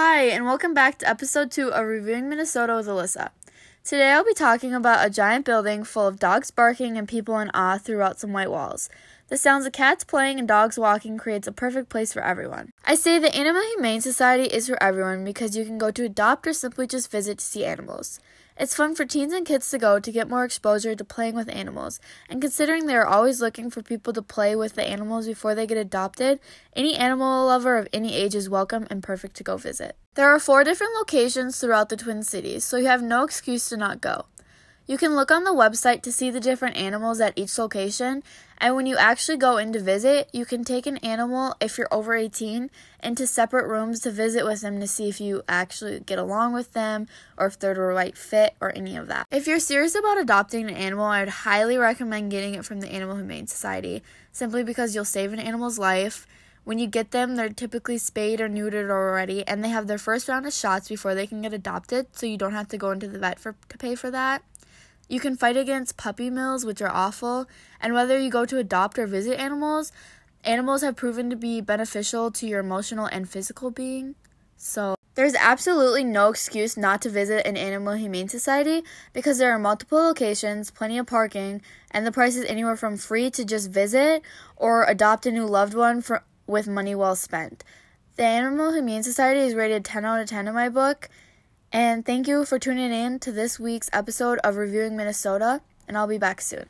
Hi, and welcome back to episode 2 of Reviewing Minnesota with Alyssa. Today I'll be talking about a giant building full of dogs barking and people in awe throughout some white walls. The sounds of cats playing and dogs walking creates a perfect place for everyone. I say the Animal Humane Society is for everyone because you can go to adopt or simply just visit to see animals. It's fun for teens and kids to go to get more exposure to playing with animals, and considering they are always looking for people to play with the animals before they get adopted, any animal lover of any age is welcome and perfect to go visit. There are four different locations throughout the Twin Cities, so you have no excuse to not go. You can look on the website to see the different animals at each location, and when you actually go in to visit, you can take an animal, if you're over 18, into separate rooms to visit with them to see if you actually get along with them or if they're the right fit or any of that. If you're serious about adopting an animal, I would highly recommend getting it from the Animal Humane Society, simply because you'll save an animal's life. When you get them, they're typically spayed or neutered already, and they have their first round of shots before they can get adopted, so you don't have to go into the vet for to pay for that. You can fight against puppy mills, which are awful, and whether you go to adopt or visit animals, animals have proven to be beneficial to your emotional and physical being. So, there's absolutely no excuse not to visit an Animal Humane Society because there are multiple locations, plenty of parking, and the price is anywhere from free to just visit or adopt a new loved one for, with money well spent. The Animal Humane Society is rated 10 out of 10 in my book and thank you for tuning in to this week's episode of Reviewing Minnesota, and I'll be back soon.